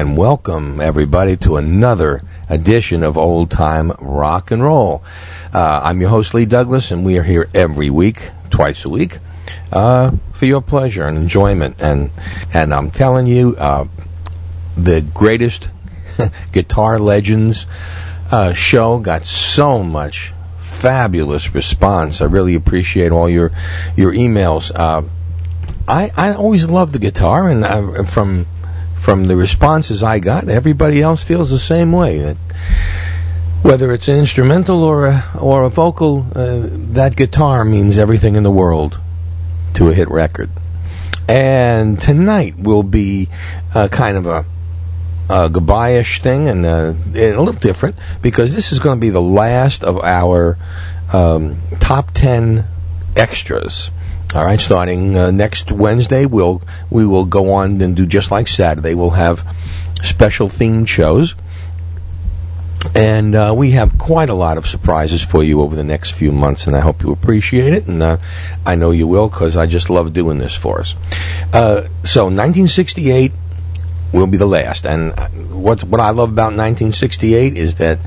and welcome everybody to another edition of Old Time Rock and Roll. Uh, I'm your host, Lee Douglas, and we are here every week, twice a week, uh, for your pleasure and enjoyment. And, and I'm telling you, uh, the greatest guitar legends uh, show got so much fabulous response. I really appreciate all your your emails. Uh, I I always love the guitar, and I, from from the responses I got, everybody else feels the same way. That whether it's an instrumental or a or a vocal, uh, that guitar means everything in the world to a hit record. And tonight will be uh, kind of a uh, goodbye-ish thing and, uh, and a little different because this is going to be the last of our um, top 10 extras. All right, starting uh, next Wednesday, we'll we will go on and do just like Saturday. We'll have special themed shows, and uh, we have quite a lot of surprises for you over the next few months. And I hope you appreciate it, and uh, I know you will because I just love doing this for us. Uh, so, 1968 will be the last. And what's what I love about 1968 is that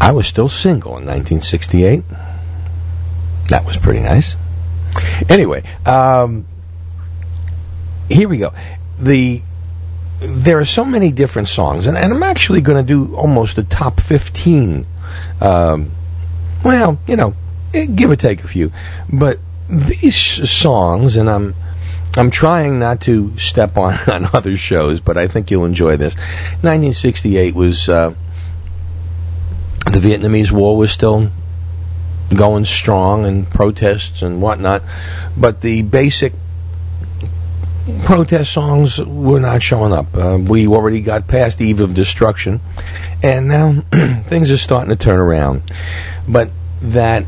I was still single in 1968. That was pretty nice. Anyway, um, here we go. The there are so many different songs, and, and I'm actually going to do almost a top 15. Um, well, you know, eh, give or take a few, but these songs, and I'm I'm trying not to step on, on other shows, but I think you'll enjoy this. 1968 was uh, the Vietnamese War was still going strong and protests and whatnot, but the basic protest songs were not showing up. Uh, we already got past Eve of Destruction, and now things are starting to turn around. But that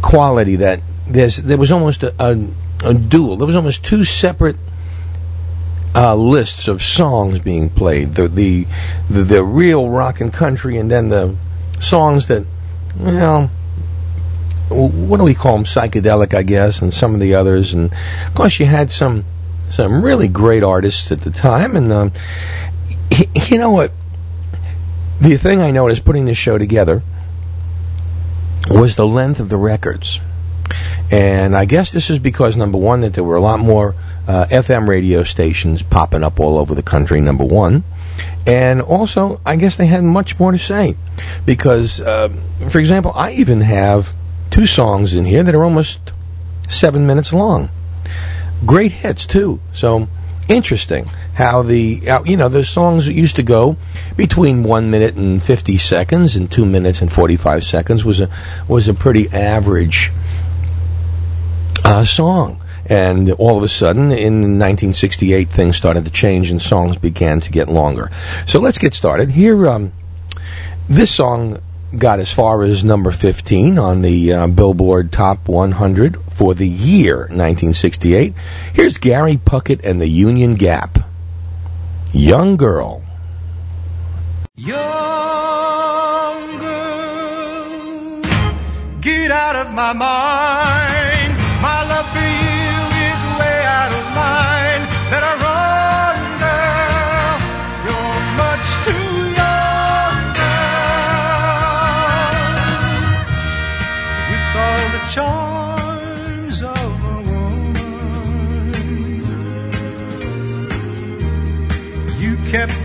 quality, that there's there was almost a, a a duel. There was almost two separate uh, lists of songs being played. The, the the the real rock and country, and then the songs that, well, what do we call them? Psychedelic, I guess, and some of the others. And of course, you had some some really great artists at the time. And um, you know what? The thing I noticed putting this show together was the length of the records. And I guess this is because, number one, that there were a lot more uh, FM radio stations popping up all over the country, number one. And also, I guess they had much more to say. Because, uh, for example, I even have two songs in here that are almost seven minutes long. Great hits, too. So, interesting how the, uh, you know, the songs that used to go between one minute and 50 seconds and two minutes and 45 seconds was a, was a pretty average uh, song. And all of a sudden, in 1968, things started to change and songs began to get longer. So let's get started. Here, um, this song got as far as number 15 on the uh, Billboard Top 100 for the year 1968. Here's Gary Puckett and the Union Gap. Young Girl. Young girl, get out of my mind.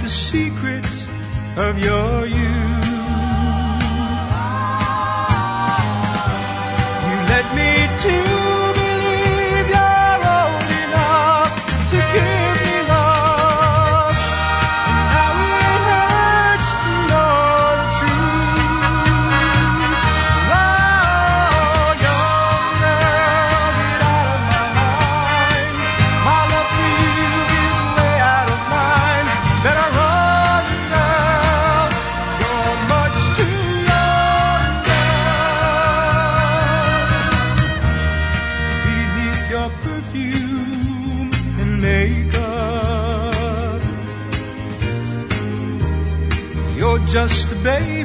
The secret of your baby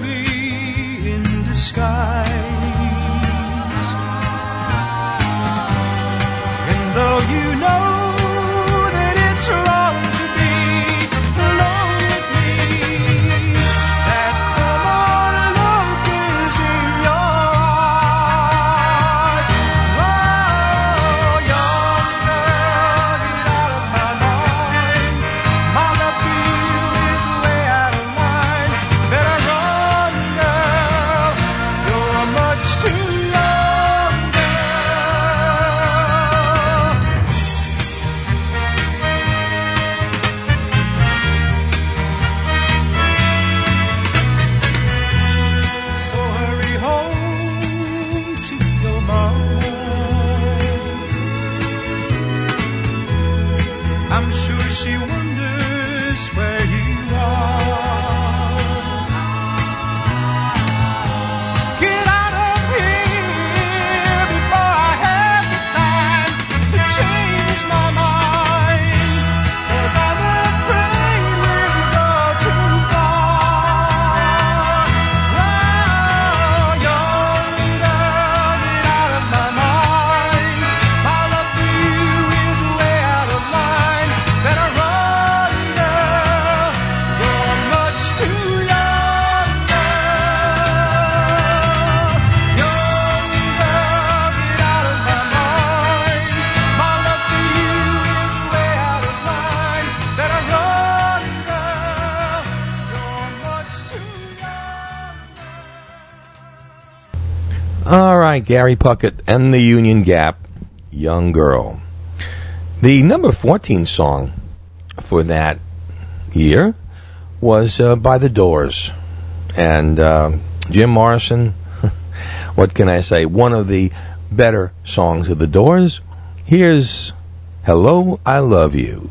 Right, Gary Puckett and the Union Gap, Young Girl. The number 14 song for that year was uh, by The Doors. And uh, Jim Morrison, what can I say? One of the better songs of The Doors. Here's Hello, I Love You.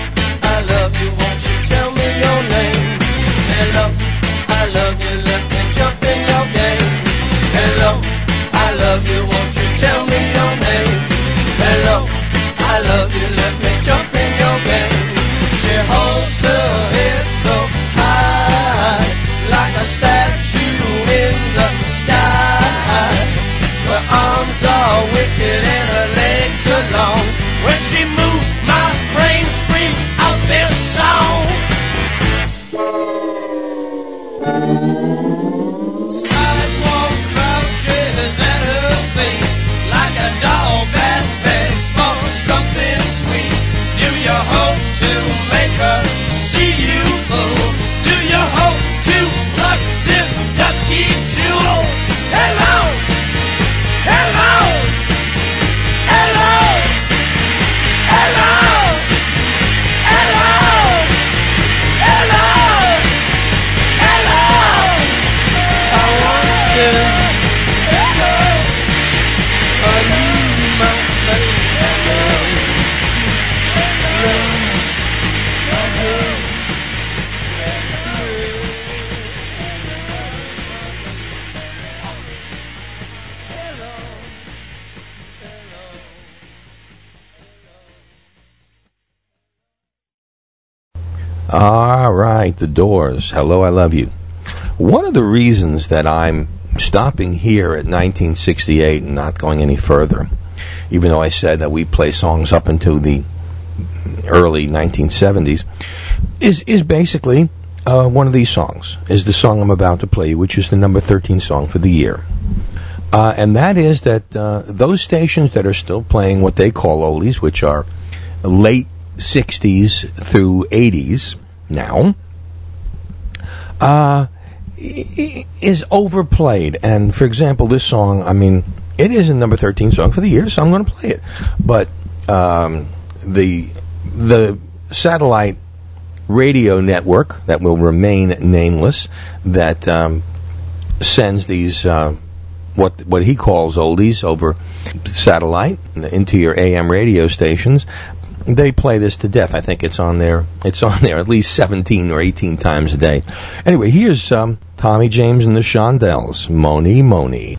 you, doors. Hello, I love you. One of the reasons that I'm stopping here at 1968 and not going any further, even though I said that we play songs up into the early 1970s, is is basically uh, one of these songs. Is the song I'm about to play which is the number 13 song for the year. Uh, and that is that uh, those stations that are still playing what they call oldies, which are late 60s through 80s now, uh, is overplayed. And for example, this song, I mean, it is a number 13 song for the year, so I'm going to play it. But um, the the satellite radio network that will remain nameless that um, sends these uh, what what he calls oldies over satellite into your AM radio stations. They play this to death. I think it's on there. It's on there at least seventeen or eighteen times a day. Anyway, here's um, Tommy James and the Shondells. Mony Mony.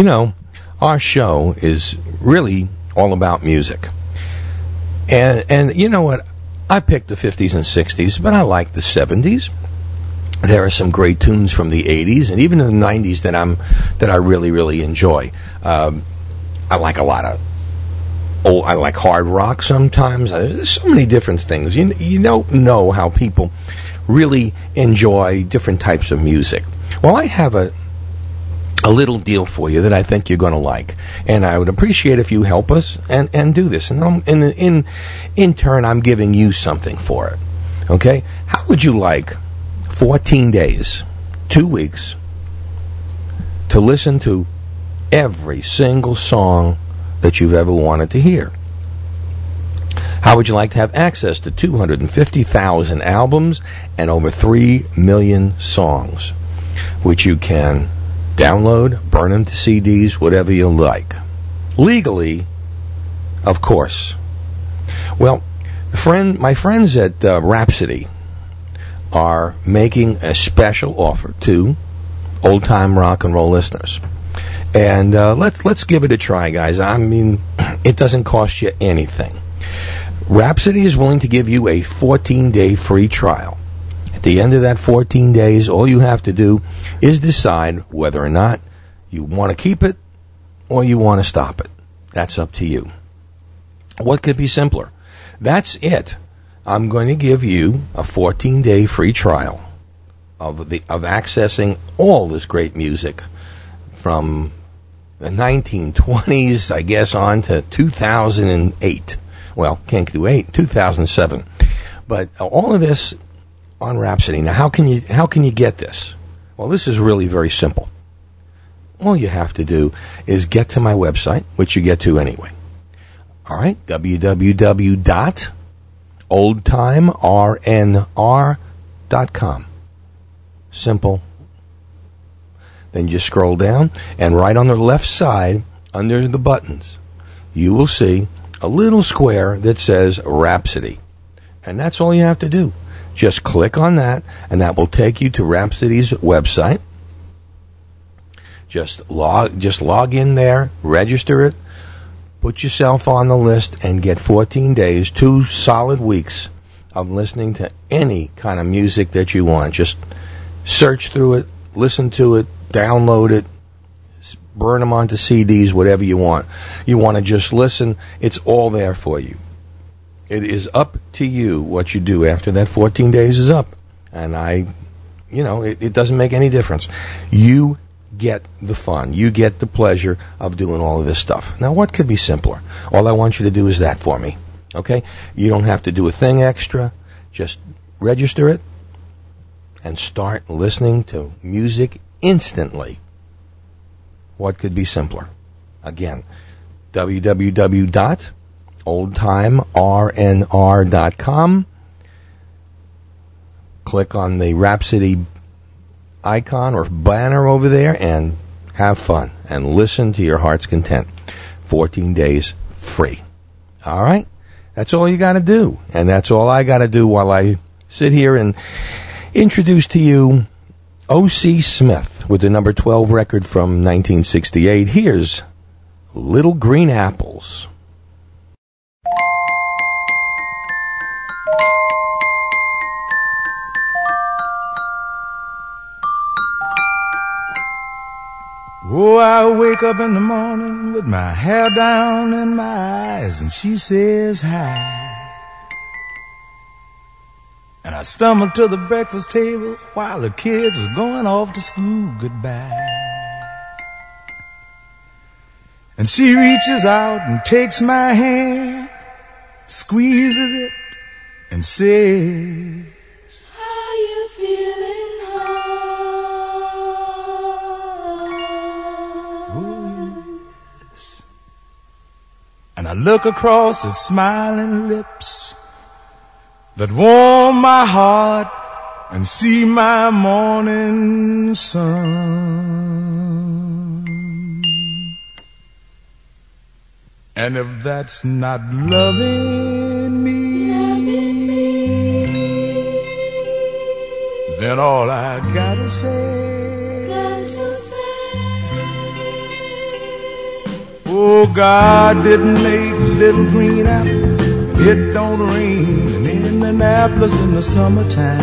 You know, our show is really all about music. And and you know what? I picked the 50s and 60s, but I like the 70s. There are some great tunes from the 80s and even in the 90s that I'm that I really really enjoy. Um, I like a lot of oh, I like hard rock sometimes. Uh, There's so many different things. You you don't know how people really enjoy different types of music. Well, I have a a little deal for you that I think you're going to like, and I would appreciate if you help us and, and do this. And I'm, in in in turn, I'm giving you something for it. Okay? How would you like 14 days, two weeks, to listen to every single song that you've ever wanted to hear? How would you like to have access to 250,000 albums and over 3 million songs, which you can download, burn them to CDs, whatever you like? Legally, of course. Well, friend, my friends at uh, Rhapsody are making a special offer to old time rock and roll listeners. And uh, let's let's give it a try, guys. I mean, it doesn't cost you anything. Rhapsody is willing to give you a 14 day free trial. At the end of that 14 days, all you have to do is decide whether or not you want to keep it or you want to stop it. That's up to you. What could be simpler? That's it. I'm going to give you a 14 day free trial of the of accessing all this great music from the 1920s, I guess, on to 2008. Well, can't do eight, 2007. But all of this on Rhapsody. Now, how can you how can you get this? Well, this is really very simple. All you have to do is get to my website, which you get to anyway. All right, www.oldtimernr.com. Simple. Then you scroll down, and right on the left side, under the buttons, you will see a little square that says Rhapsody. And that's all you have to do. Just click on that, and that will take you to Rhapsody's website. Just log, just log in there, register it, put yourself on the list, and get 14 days, two solid weeks of listening to any kind of music that you want. Just search through it, listen to it, download it, burn them onto CDs, whatever you want. You want to just listen, it's all there for you. It is up to you what you do after that 14 days is up. And I, you know, it, it doesn't make any difference. You get the fun. You get the pleasure of doing all of this stuff. Now, what could be simpler? All I want you to do is that for me. Okay? You don't have to do a thing extra. Just register it and start listening to music instantly. What could be simpler? Again, www.oldtimernr.com. Click on the Rhapsody icon or banner over there and have fun and listen to your heart's content. 14 days free. All right? That's all you got to do. And that's all I got to do while I sit here and introduce to you O.C. Smith with the number 12 record from 1968. Here's Little Green Apples. Oh, I wake up in the morning with my hair down in my eyes, and she says hi. And I stumble to the breakfast table while the kids are going off to school goodbye. And she reaches out and takes my hand, squeezes it, and says, I look across at smiling lips that warm my heart and see my morning sun. And if that's not loving me, then all I gotta say Got to say, Oh, God didn't make little green apples. It don't rain in Indianapolis in the summertime.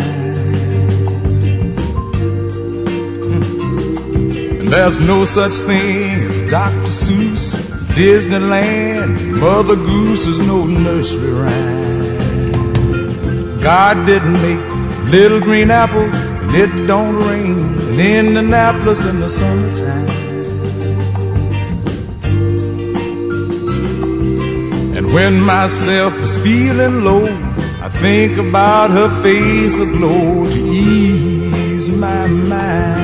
And there's no such thing as Dr. Seuss, Disneyland, Mother Goose is no nursery rhyme. God didn't make little green apples, it don't rain in Indianapolis in the summertime. When myself is feeling low, I think about her face aglow to ease my mind.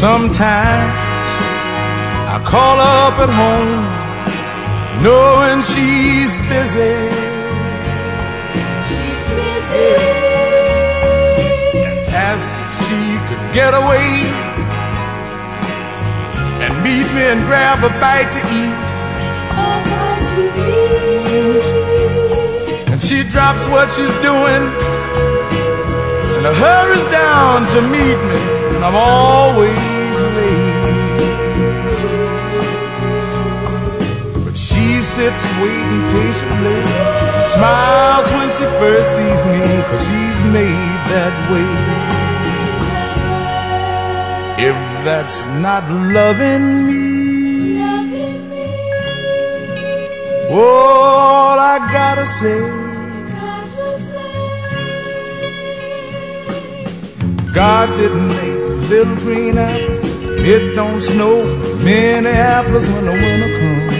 Sometimes I call up at home, knowing she's busy. She's busy. And Ask if she could get away and meet me and grab a bite to eat. Oh, what to eat. And she drops what she's doing and hurries down to meet me, and I'm always late. But she sits waiting patiently, and smiles when she first sees me, cause she's made that way. If that's not loving me, all I gotta say. God make little green apples. It don't snow in Minneapolis when the winter comes.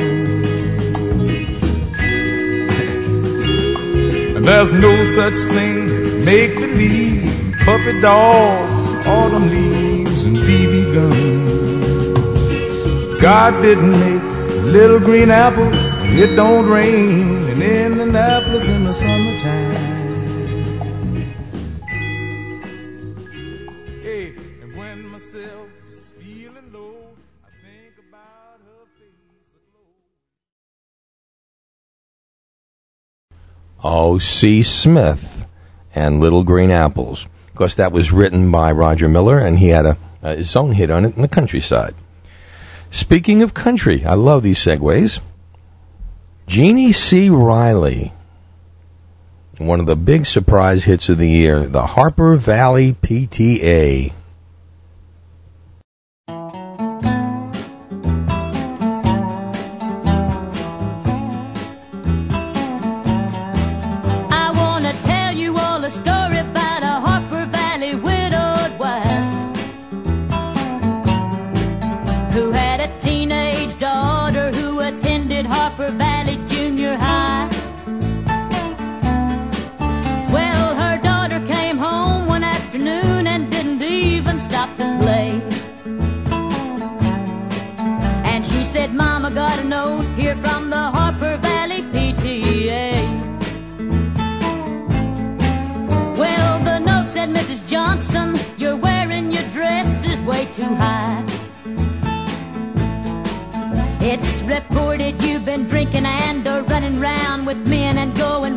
and there's no such thing as make believe, puppy dogs, autumn leaves, and BB guns. God didn't make little green apples. It don't rain O.C. Smith and Little Green Apples. Of course, that was written by Roger Miller, and he had a, uh, his own hit on it in the countryside. Speaking of country, I love these segues. Jeannie C. Riley, one of the big surprise hits of the year, the Harper Valley PTA. With men and going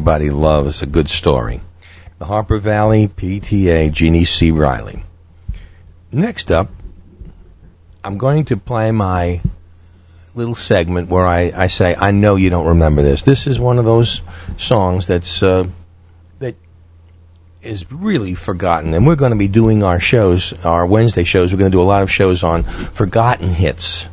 everybody loves a good story. The Harper Valley PTA, Jeannie C. Riley. Next up, I'm going to play my little segment where I, I say, I know you don't remember this. This is one of those songs that's uh, that is really forgotten, and we're going to be doing our shows, our Wednesday shows. We're going to do a lot of shows on forgotten hits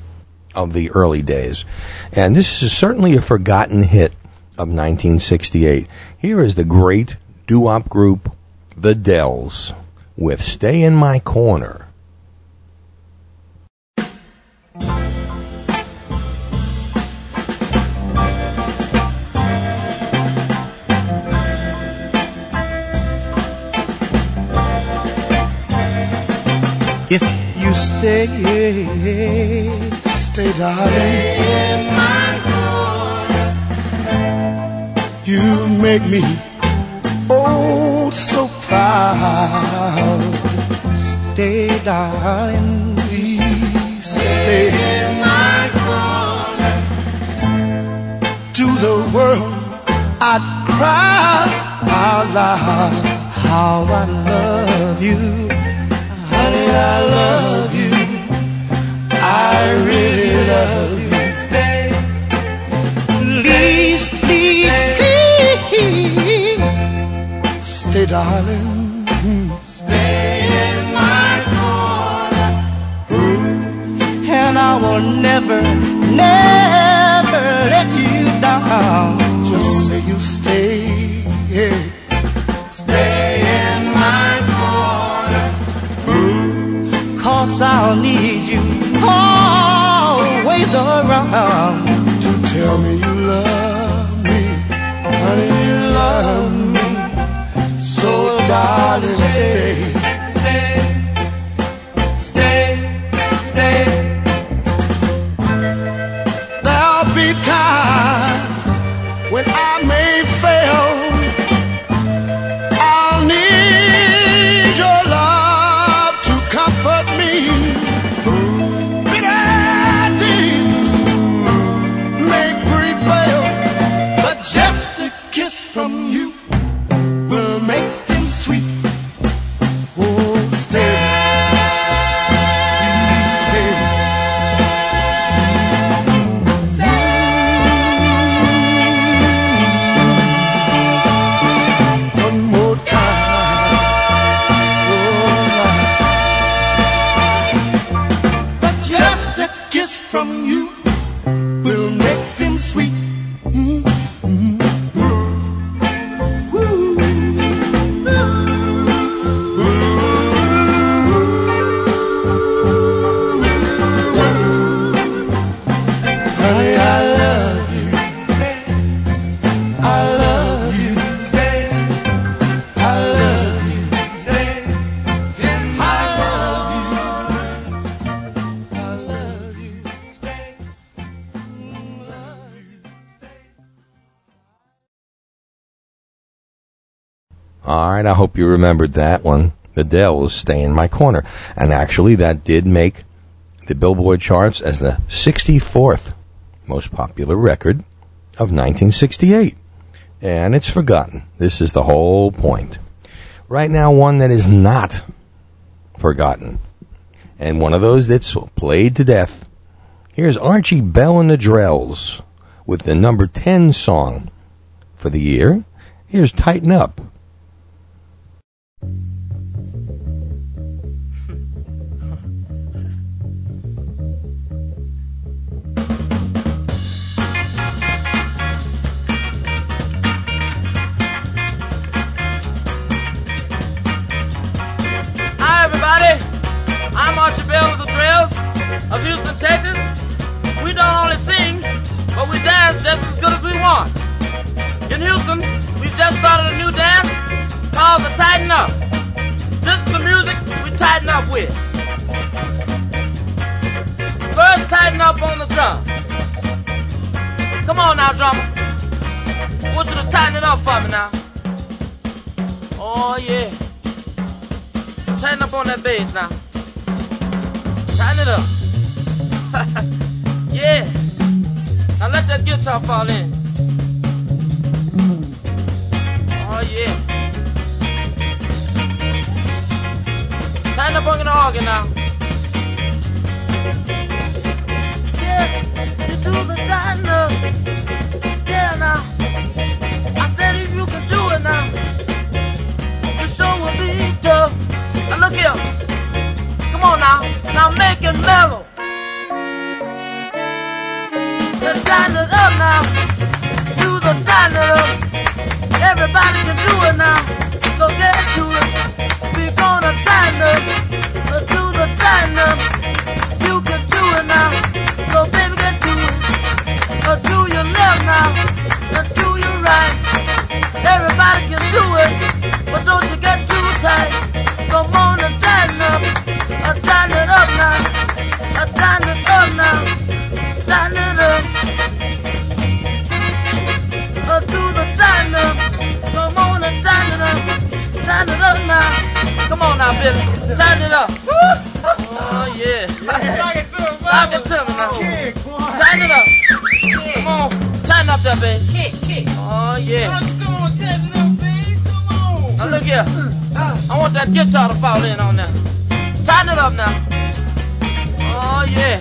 of the early days, and this is certainly a forgotten hit of 1968. Here is the great doo-wop group, The Dells, with "Stay in My Corner." If you stay, stay, darling. You make me oh so proud. Stay, darling. Please stay. In my corner. To the world, I'd cry out loud how I love you. Honey, I love you. I really love you. Please, Stay, in my darling. And I will never, never let you down. Just say you stay. Stay in my corner. Cause I'll need you always around. To tell me you love me. Honey, you love me. Darling, stay. Right, I hope you remembered that one. The Dells stay in my corner, and actually, that did make the Billboard charts as the 64th most popular record of 1968. And it's forgotten. This is the whole point. Right now, one that is not forgotten, and one of those that's played to death. Here's Archie Bell and the Drells with the number 10 song for the year. Here's Tighten Up. Bell of the Drells of Houston, Texas. We don't only sing, but we dance just as good as we want. In Houston, we just started a new dance called the Tighten Up. This is the music we tighten up with. First, tighten up on the drum. Come on now, drummer. I want you to tighten it up for me now. Oh, yeah. Tighten up on that bass now. Canada. yeah. Now let that guitar fall in. Oh yeah. Time to bring an organ now. Yeah, you do the. Yeah now. I said if you can do it now, show. Now look here. Now. Now make it mellow. Then dine it up now. Do the dine it up. Everybody can do it now. So get to it. We gonna up. Uh, Do the dine now, Billy. Dine it up. Oh, yeah. Sock it to me now. Tighten it up. Come on. Tighten up that baby. Oh, yeah. Come on, turn it up, baby. Come on. Now look here. I want that guitar to fall in on there. Tighten it up now. Oh, yeah.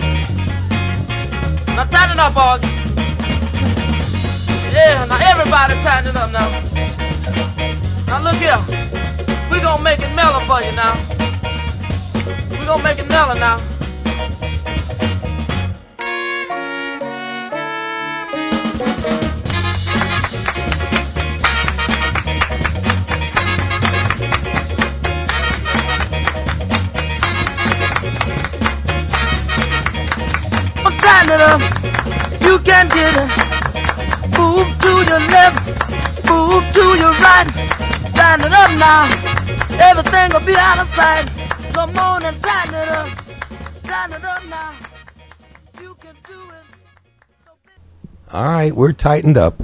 Now tighten it up, Augie. Yeah, now everybody tighten it up now. Now look here. We gonna make it mellow for you now. We gonna make it mellow now. You can get it. Move to your left, move to your right. Tighten it up now. Everything will be out of sight. Come on and tighten it up. Tighten it up now. You can do it. All right, we're tightened up.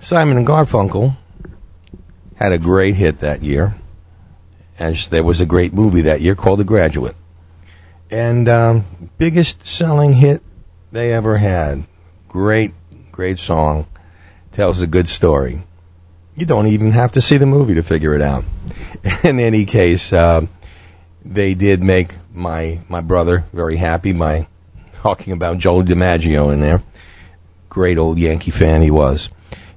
Simon and Garfunkel had a great hit that year, as there was a great movie that year called The Graduate, and um, biggest selling hit they ever had. Great, great song, tells a good story. You don't even have to see the movie to figure it out. In any case, uh, they did make my my brother very happy by talking about Joe DiMaggio in there. Great old Yankee fan he was.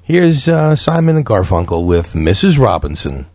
Here's uh, Simon and Garfunkel with Mrs. Robinson.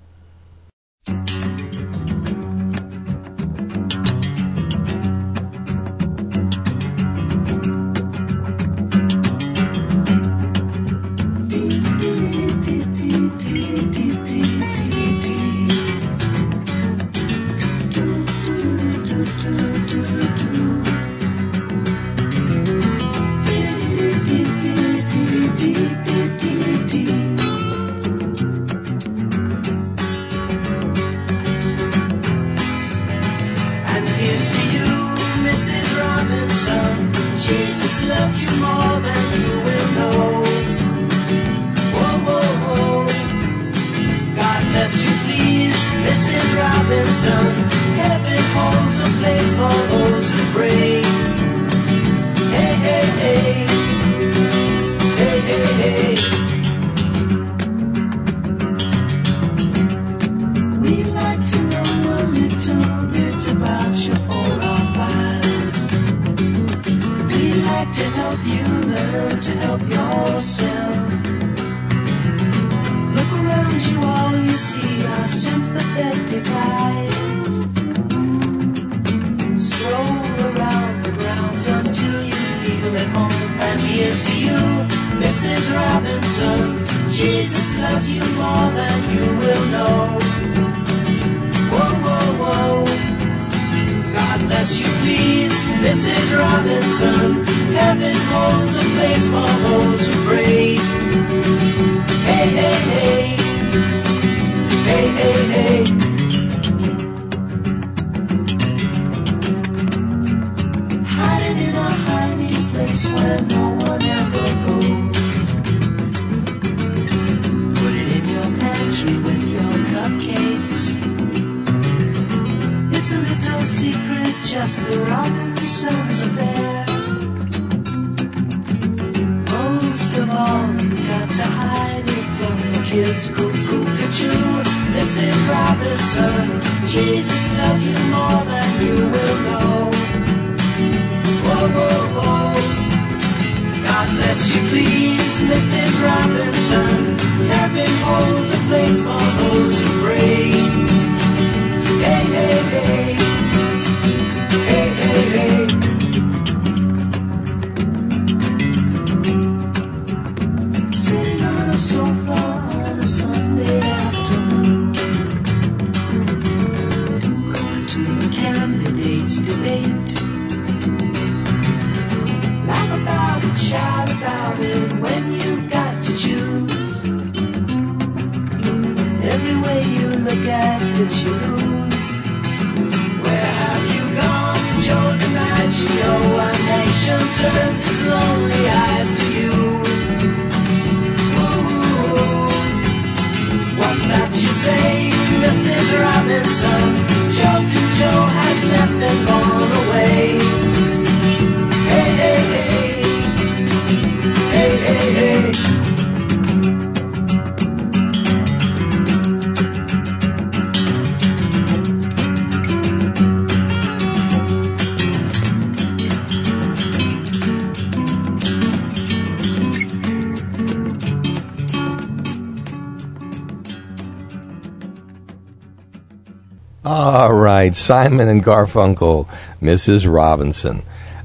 Robinson. Heaven holds a place for those who pray. Simon and Garfunkel, Mrs. Robinson.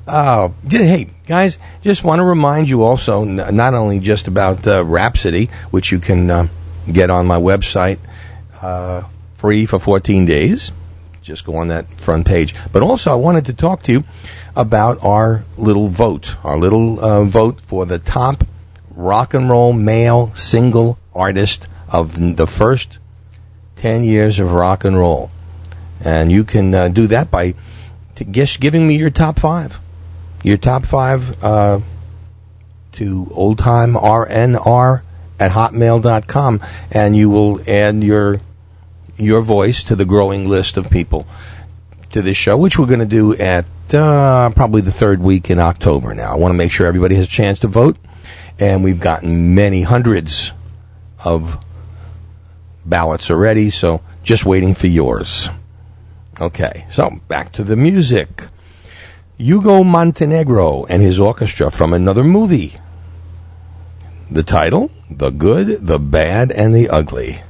Uh, hey, guys, just want to remind you also, n- not only just about uh, Rhapsody, which you can uh, get on my website uh, free for 14 days. Just go on that front page. But also, I wanted to talk to you about our little vote, our little uh, vote for the top rock and roll male single artist of the first 10 years of rock and roll. And you can uh, do that by t- giving me your top five. Your top five uh, to oldtimernr at hotmail.com, and you will add your your voice to the growing list of people to this show, which we're going to do at uh, probably the third week in October now. I want to make sure everybody has a chance to vote, and we've gotten many hundreds of ballots already, so just waiting for yours. Okay, so back to the music. Hugo Montenegro and his orchestra from another movie. The title The Good, the Bad, and the Ugly.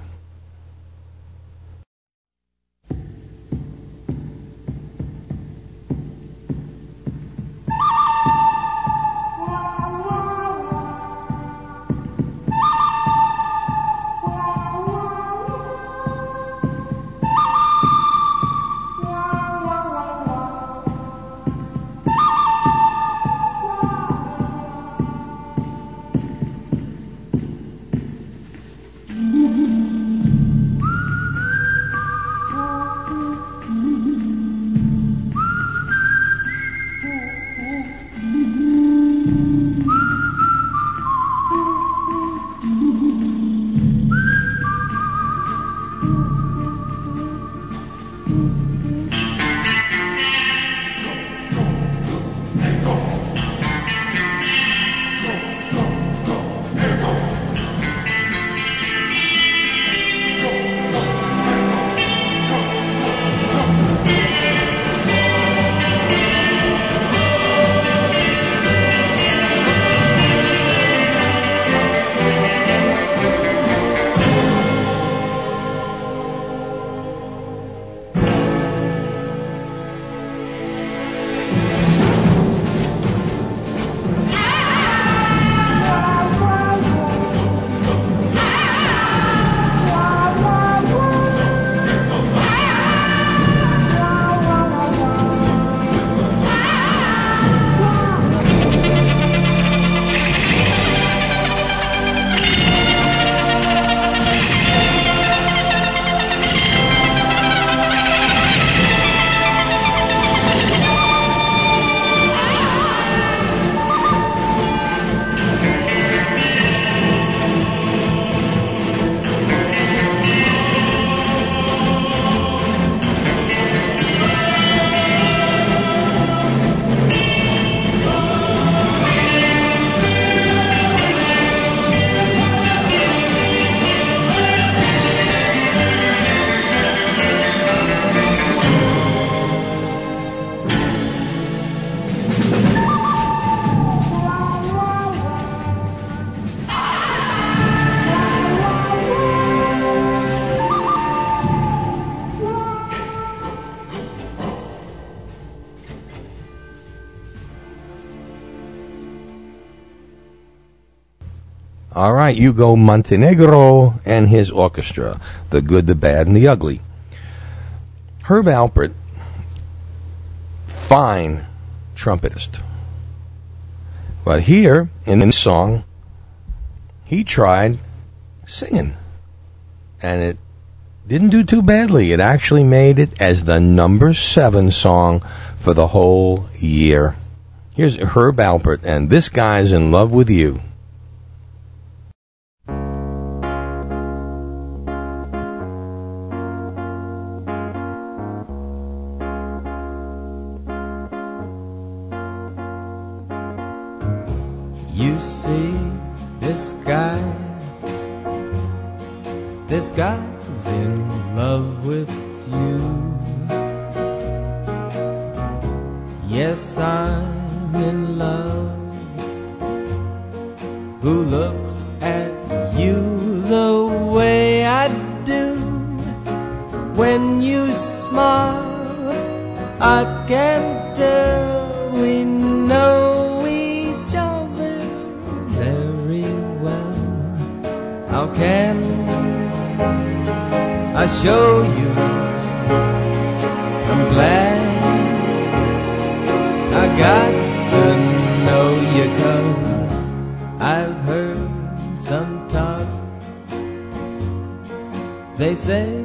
Right, Hugo Montenegro and his orchestra, The Good, the Bad, and the Ugly. Herb Alpert, fine trumpetist. But here, in this song, he tried singing. And it didn't do too badly. It actually made it as the number seven song for the whole year. Here's Herb Alpert, and this guy's in love with you. You How can I show you? I'm glad I got to know you cause I've heard some talk. They say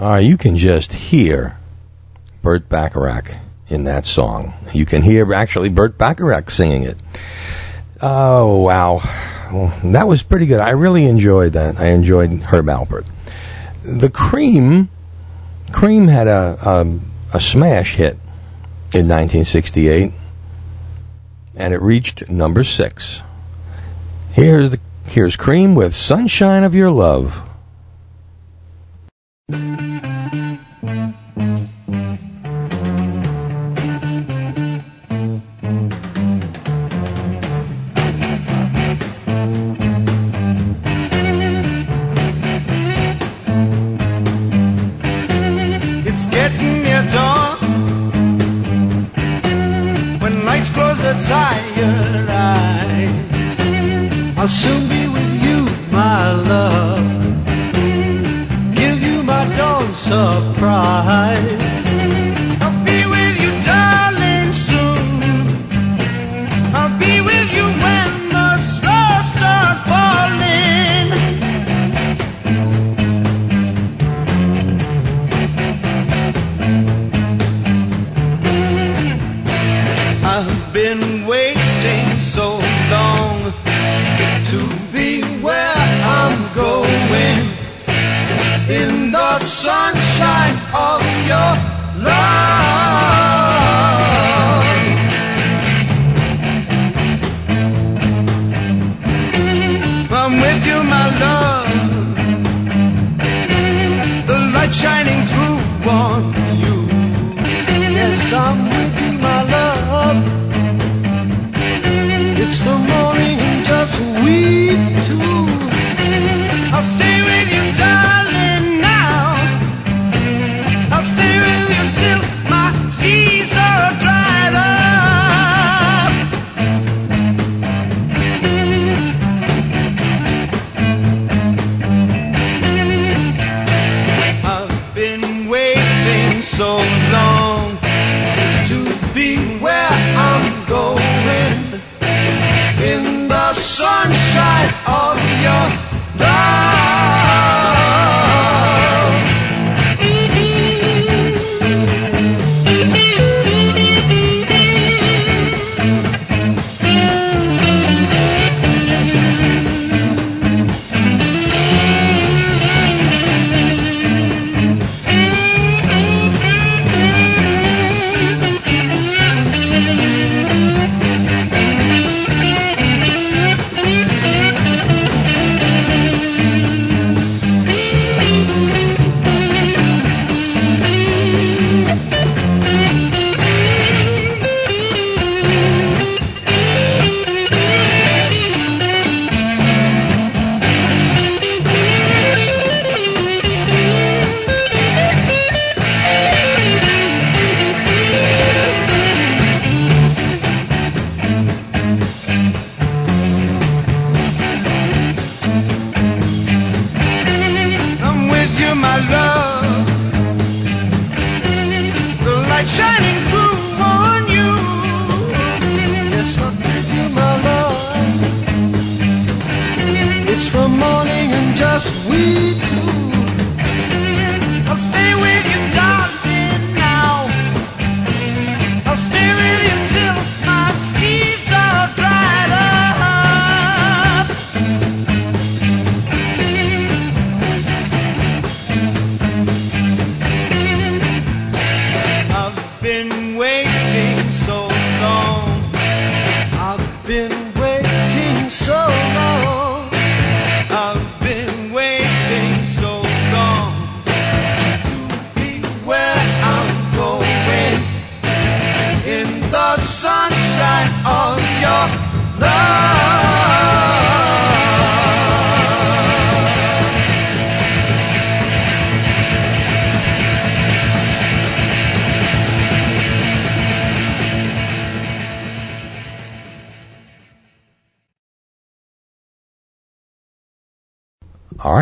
Uh, you can just hear Burt Bacharach in that song. You can hear actually Burt Bacharach singing it. Oh wow, well, that was pretty good. I really enjoyed that. I enjoyed Herb Alpert. The Cream, Cream had a a, a smash hit in 1968, and it reached number six. Here's the here's Cream with "Sunshine of Your Love."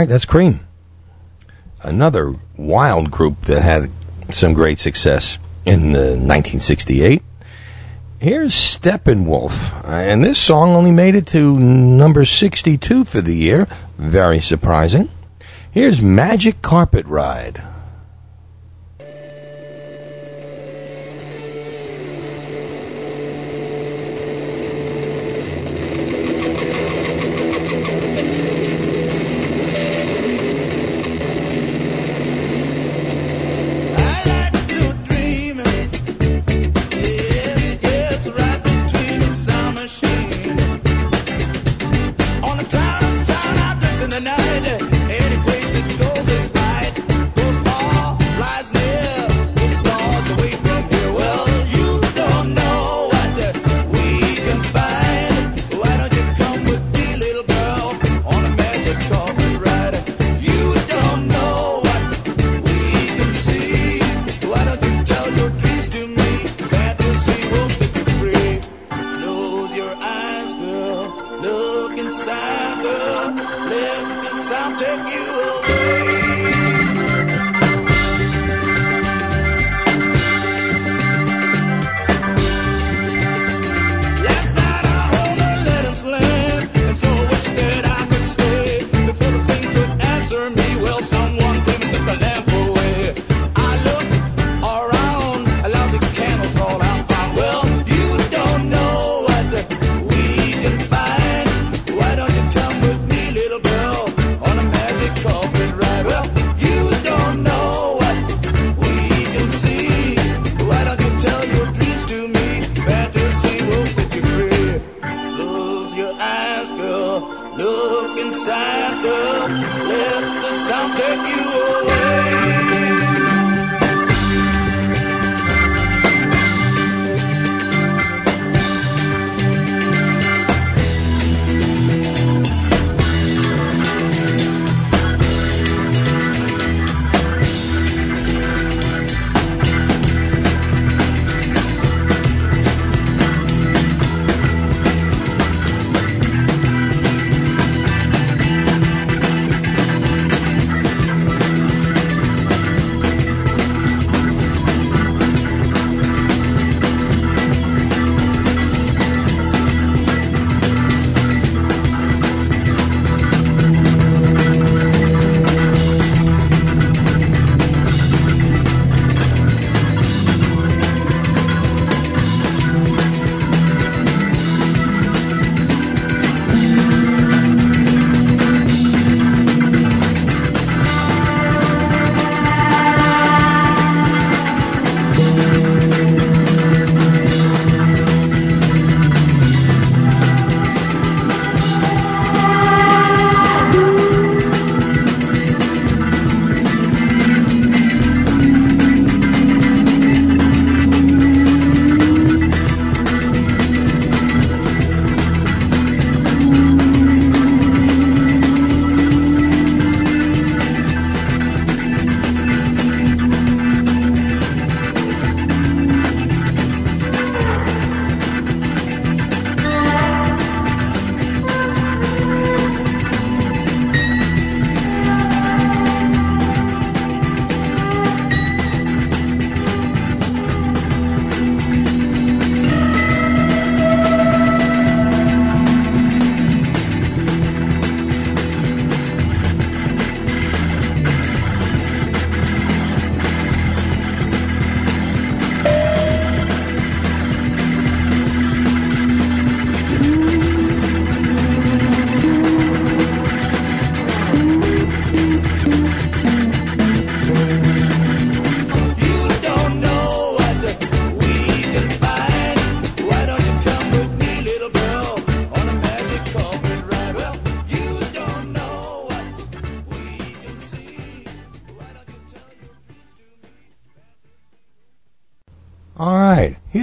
right, that's Cream. Another wild group that had some great success in the 1968. Here's Steppenwolf, and this song only made it to number 62 for the year. Very surprising. Here's Magic Carpet Ride.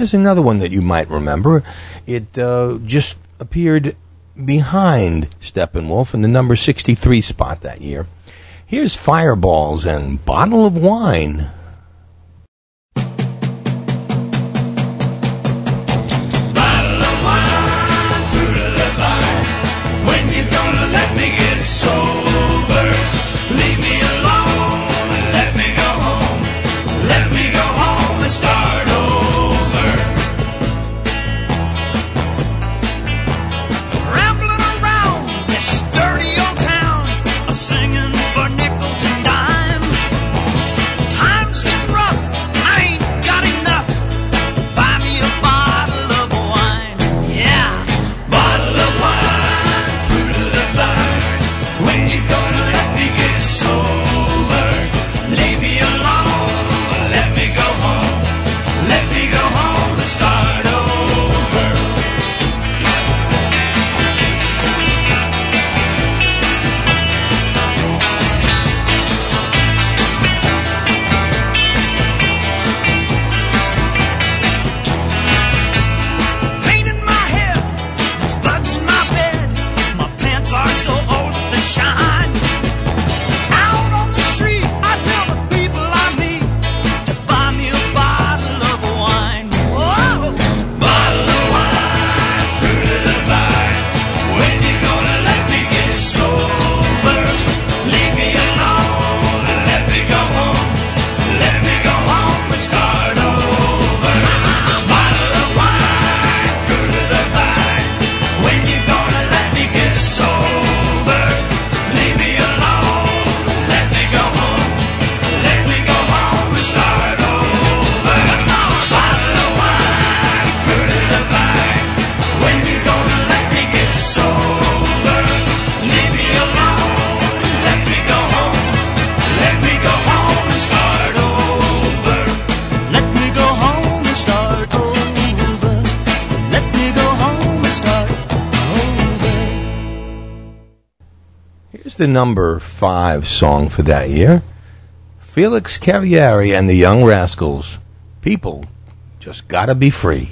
Here's another one that you might remember. It uh, just appeared behind Steppenwolf in the number 63 spot that year. Here's Fireballs and Bottle of Wine. 5 song for that year. Felix Cavaliere and the Young Rascals. People just gotta be free.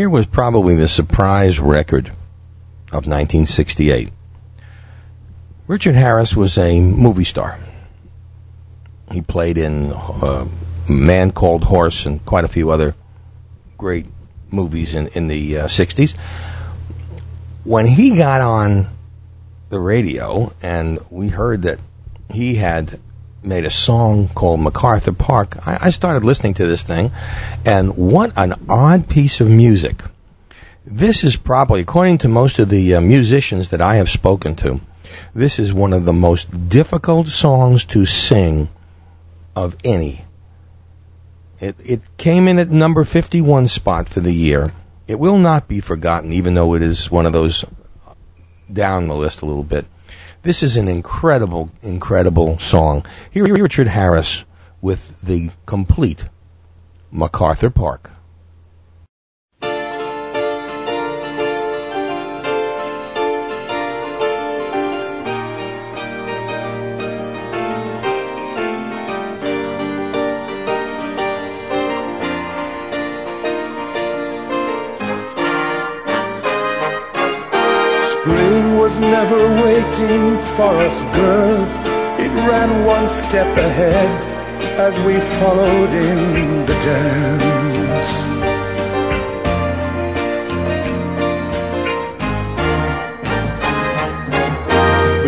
Here was probably the surprise record of 1968. Richard Harris was a movie star. He played in uh, Man Called Horse and quite a few other great movies in, in the uh, 60s. When he got on the radio and we heard that he had made a song called MacArthur Park, I, I started listening to this thing, and what an odd piece of music. This is probably, according to most of the uh, musicians that I have spoken to, this is one of the most difficult songs to sing of any. It, it came in at number 51 spot for the year. It will not be forgotten, even though it is one of those down the list a little bit. This is an incredible, incredible song. Here, Richard Harris with the complete MacArthur Park. Waiting for us, girl. It ran one step ahead as we followed in the dance.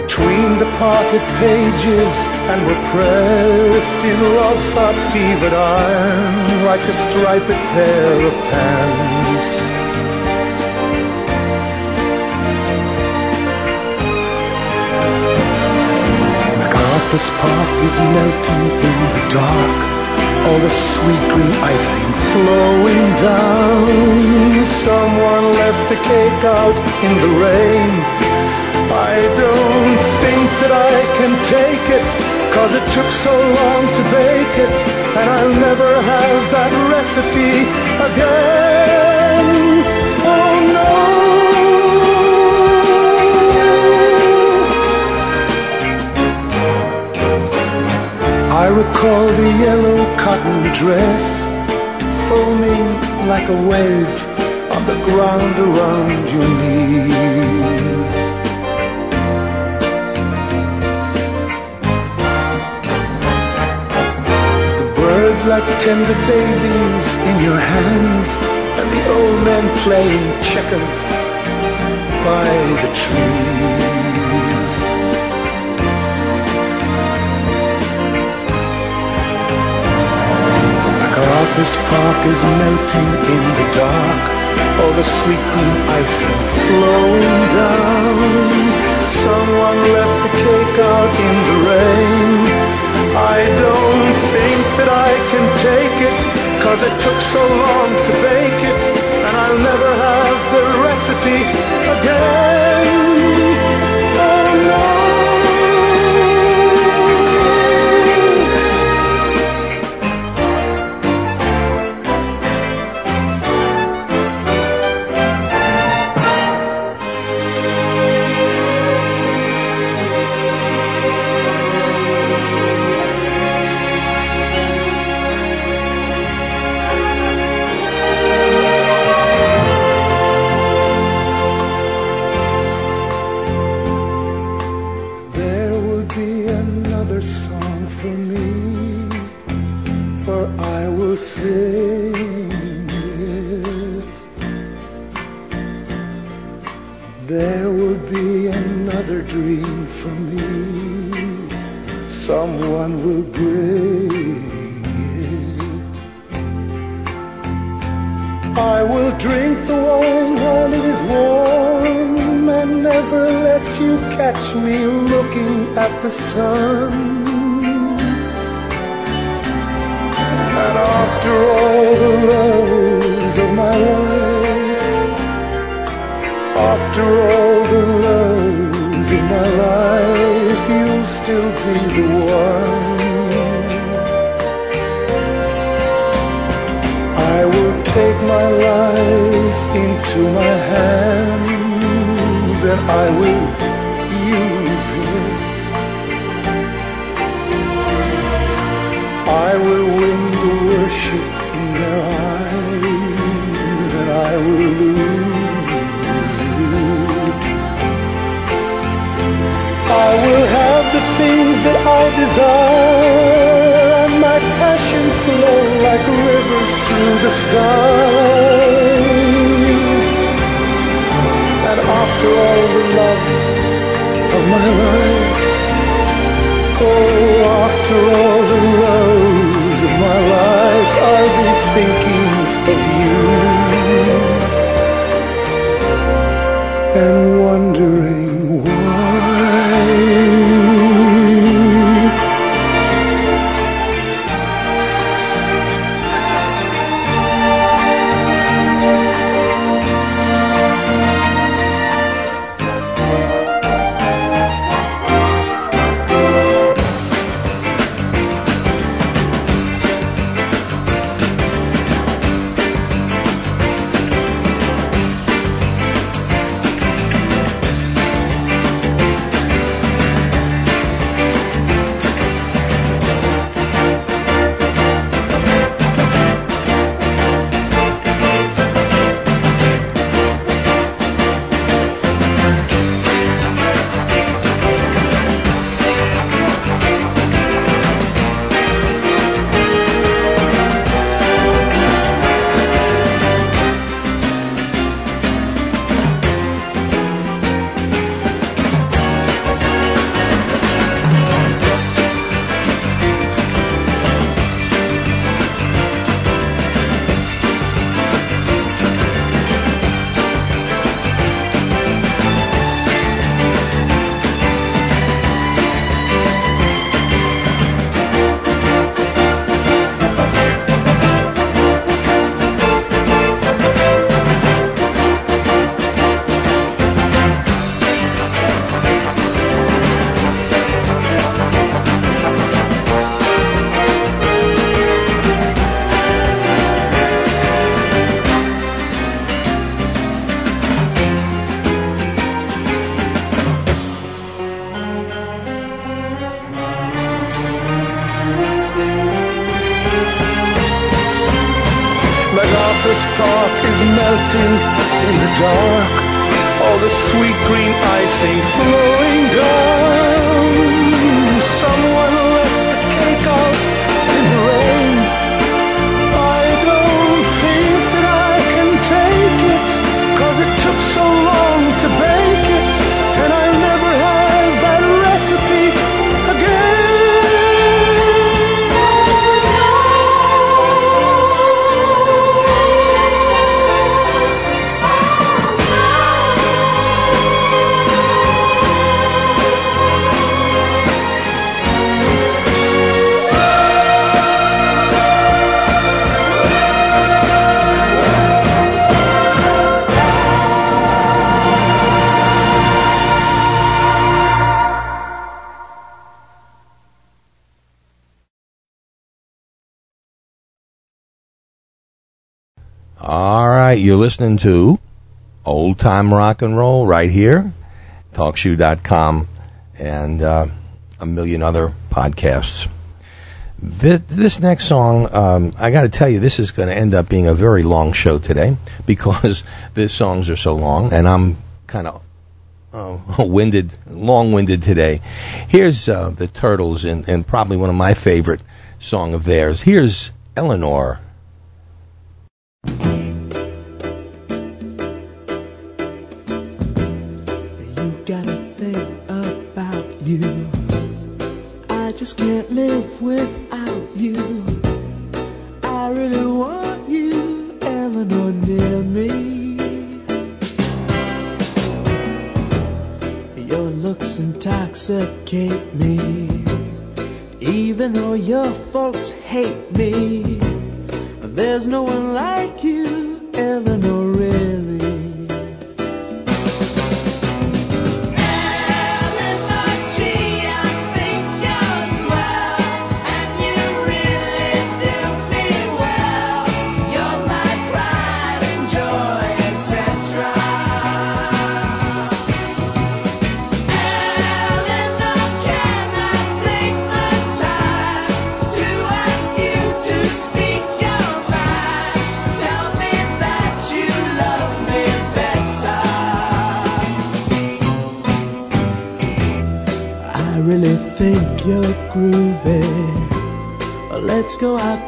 Between the parted pages and we're pressed in love's hot fevered iron like a striped pair of pants. MacArthur's Park is melting in the dark. All the sweet green icing flowing down. Someone left the cake out in the rain. I don't think that I can take it, cause it took so long to bake it, and I'll never have that recipe again. I recall the yellow cotton dress foaming like a wave on the ground around your knees. The birds like tender babies in your hands, and the old men playing checkers by the trees. MacArthur's Park is melting in the dark. All the sweet ice flowing down. Someone left the cake out in the rain. I don't think that I can take it, cause it took so long to bake it, and I'll never have the recipe again. Someone will bring it. I will drink the wine while it is warm and never let you catch me looking at the sun. And after all the loves of my life, after all the loves of my life, you'll still be the one. I will take my life into my hands and I will that I desire and my passion flow like rivers through the sky. And after all the loves of my life, oh, after all you're listening to Old Time Rock and Roll right here, TalkShoe.com, and uh, a million other podcasts. This, next song, um, I got to tell you, this is going to end up being a very long show today because the songs are so long, and I'm kind of uh, winded, long-winded today. Here's uh, the Turtles, and, and probably one of my favorite song of theirs. Here's Eleanor.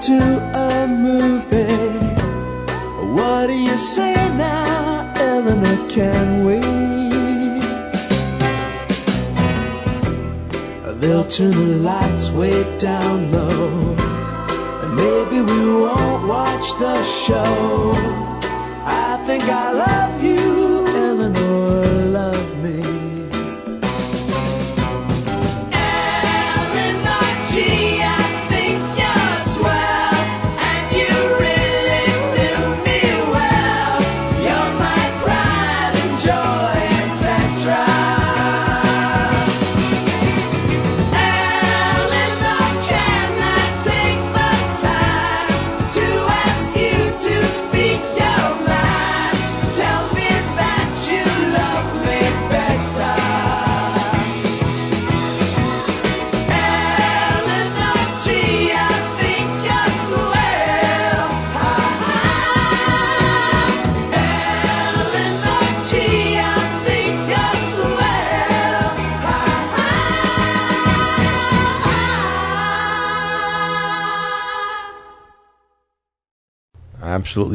To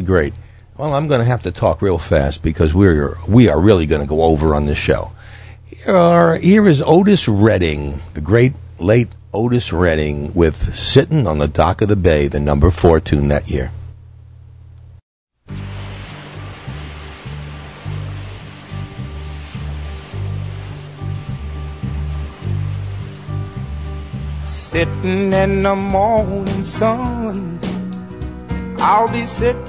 great. Well, I'm going to have to talk real fast because we're we are really going to go over on this show. Here are here is Otis Redding, the great late Otis Redding, with "Sitting on the Dock of the Bay," the number four tune that year. Sitting in the morning sun. I'll be sitting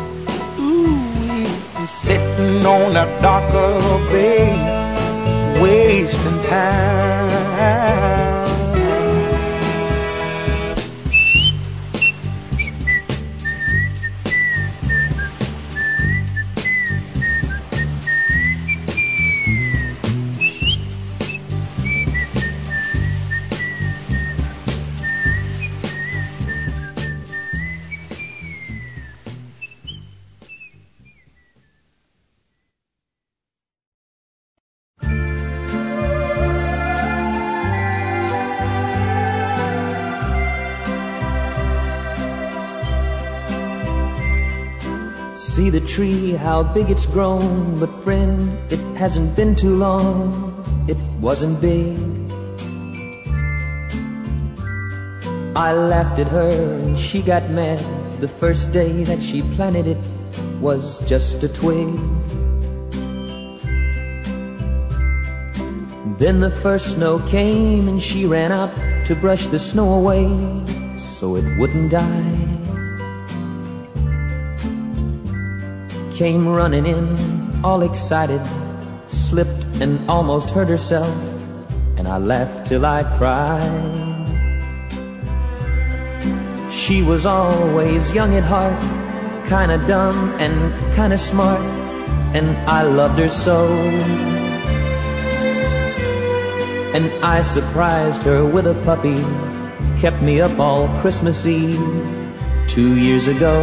I'm sitting on a a bay, wasting time. Tree, how big it's grown. But friend, it hasn't been too long. It wasn't big. I laughed at her and she got mad. The first day that she planted it was just a twig. Then the first snow came and she ran out to brush the snow away so it wouldn't die. Came running in, all excited, slipped and almost hurt herself, and I laughed till I cried. She was always young at heart, kinda dumb and kinda smart, and I loved her so. And I surprised her with a puppy, kept me up all Christmas Eve two years ago.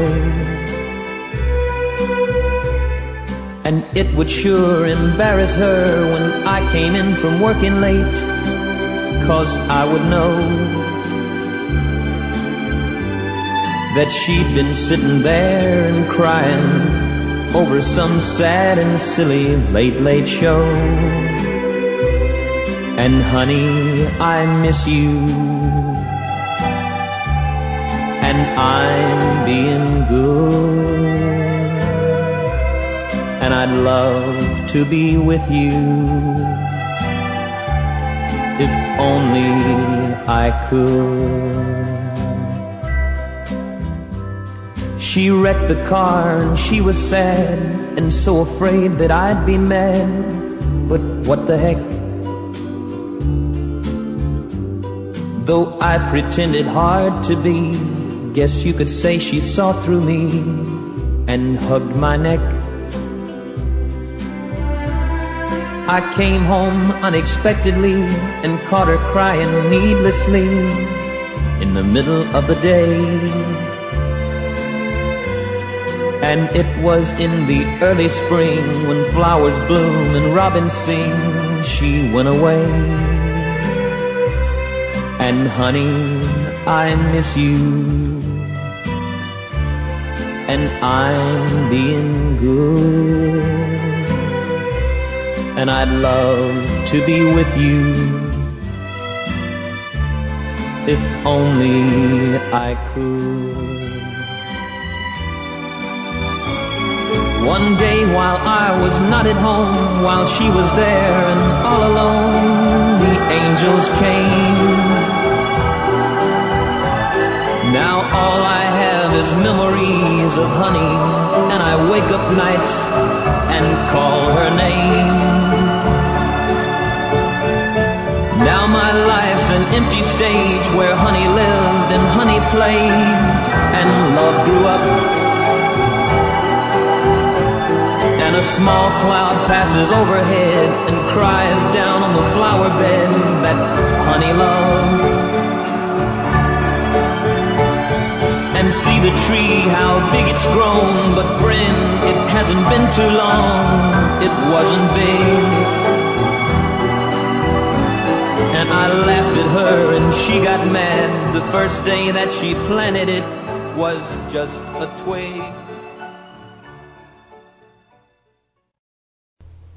And it would sure embarrass her when I came in from working late, cause I would know that she'd been sitting there and crying over some sad and silly late, late show. And honey, I miss you. And I'm being good. And I'd love to be with you. If only I could. She wrecked the car and she was sad and so afraid that I'd be mad. But what the heck? Though I pretended hard to be, guess you could say she saw through me and hugged my neck. I came home unexpectedly and caught her crying needlessly in the middle of the day. And it was in the early spring when flowers bloom and robins sing, she went away. And honey, I miss you. And I'm being good. And I'd love to be with you. If only I could. One day while I was not at home, while she was there and all alone, the angels came. Now all I have is memories of honey, and I wake up nights and call her name. Empty stage where honey lived and honey played, and love grew up and a small cloud passes overhead and cries down on the flower bed that honey loved. And see the tree, how big it's grown, but friend, it hasn't been too long, it wasn't big. I laughed at her and she got mad the first day that she planted it was just a twig.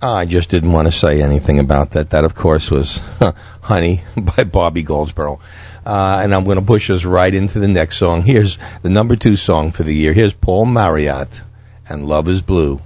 I just didn't want to say anything about that. That, of course, was Honey by Bobby Goldsboro. Uh, and I'm going to push us right into the next song. Here's the number two song for the year. Here's Paul Mauriat and Love is Blue.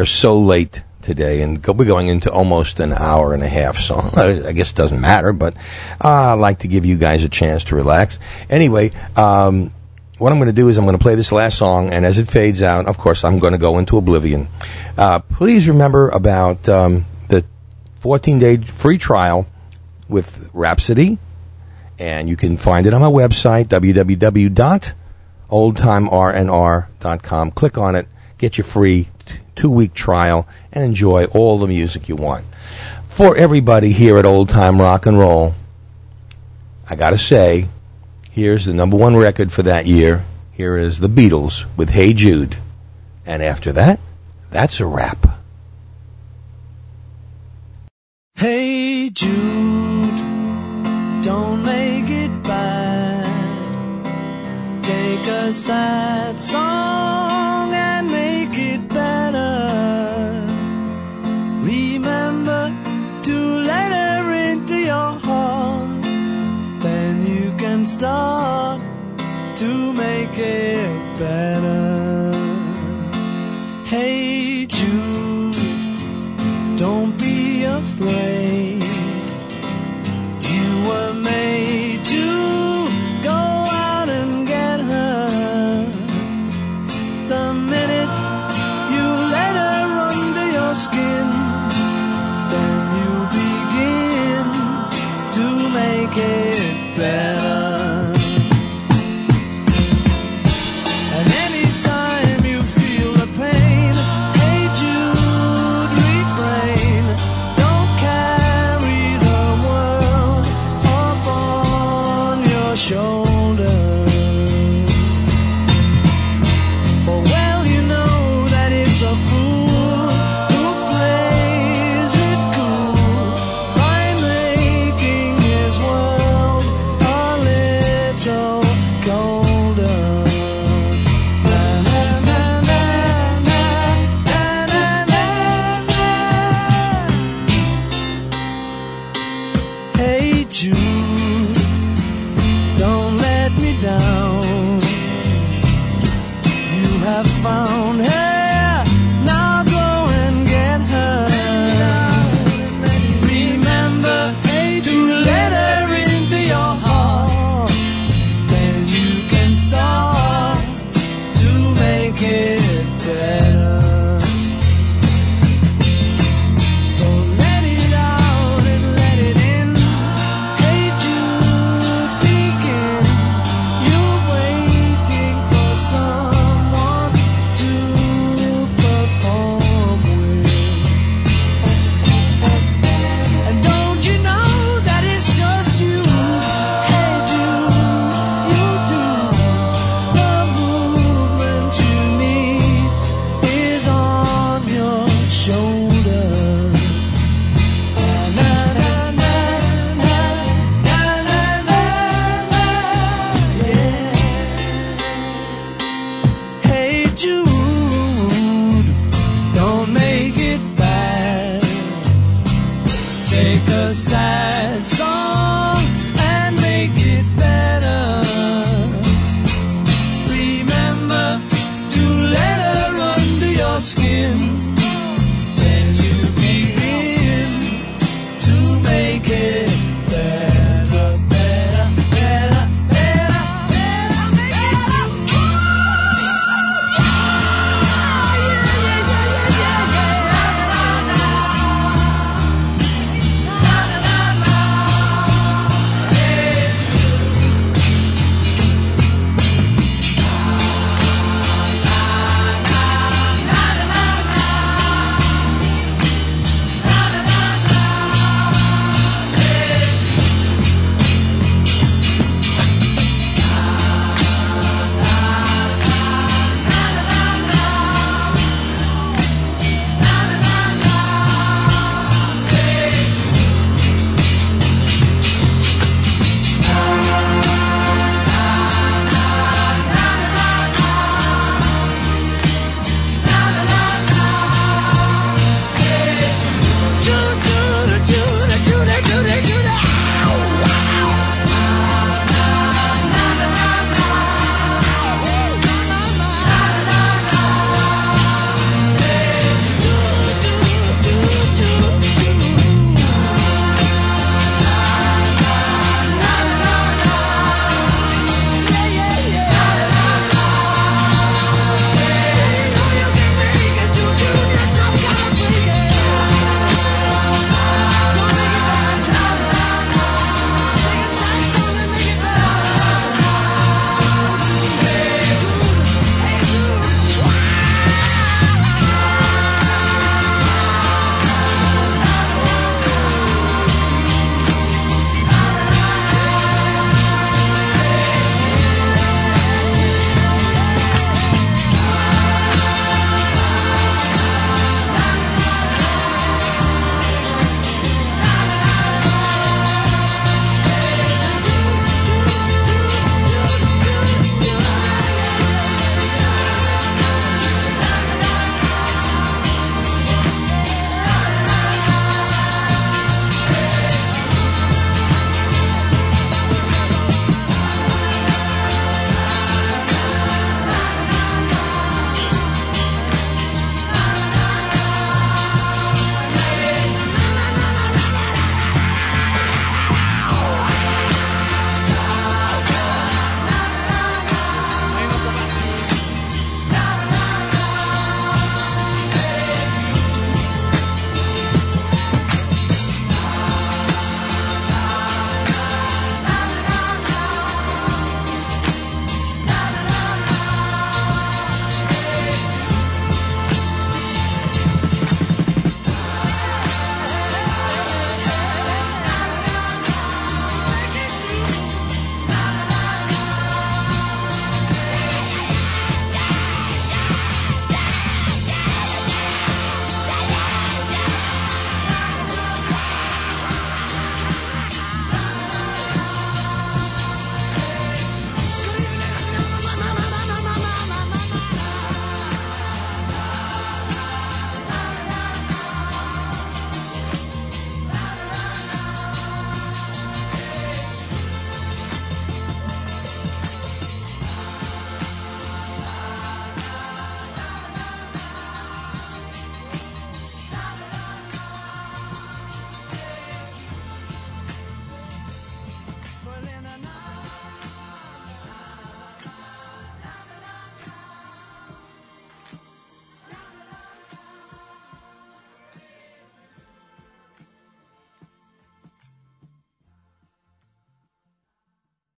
Are so late today, and we're going into almost an hour and a half. So I guess it doesn't matter, but uh, I like to give you guys a chance to relax. Anyway, um, what I'm going to do is I'm going to play this last song, and as it fades out, of course, I'm going to go into oblivion. Uh, please remember about um, the 14 day free trial with Rhapsody, and you can find it on my website, www.oldtimernr.com. Click on it, get your free two week trial, and enjoy all the music you want. For everybody here at Old Time Rock and Roll, I got to say, here's the number one record for that year. Here is the Beatles with Hey Jude. And after that, that's a wrap. Hey Jude, don't make it bad. Take a sad song it's done to make it better. Hey Jude, don't be afraid. June.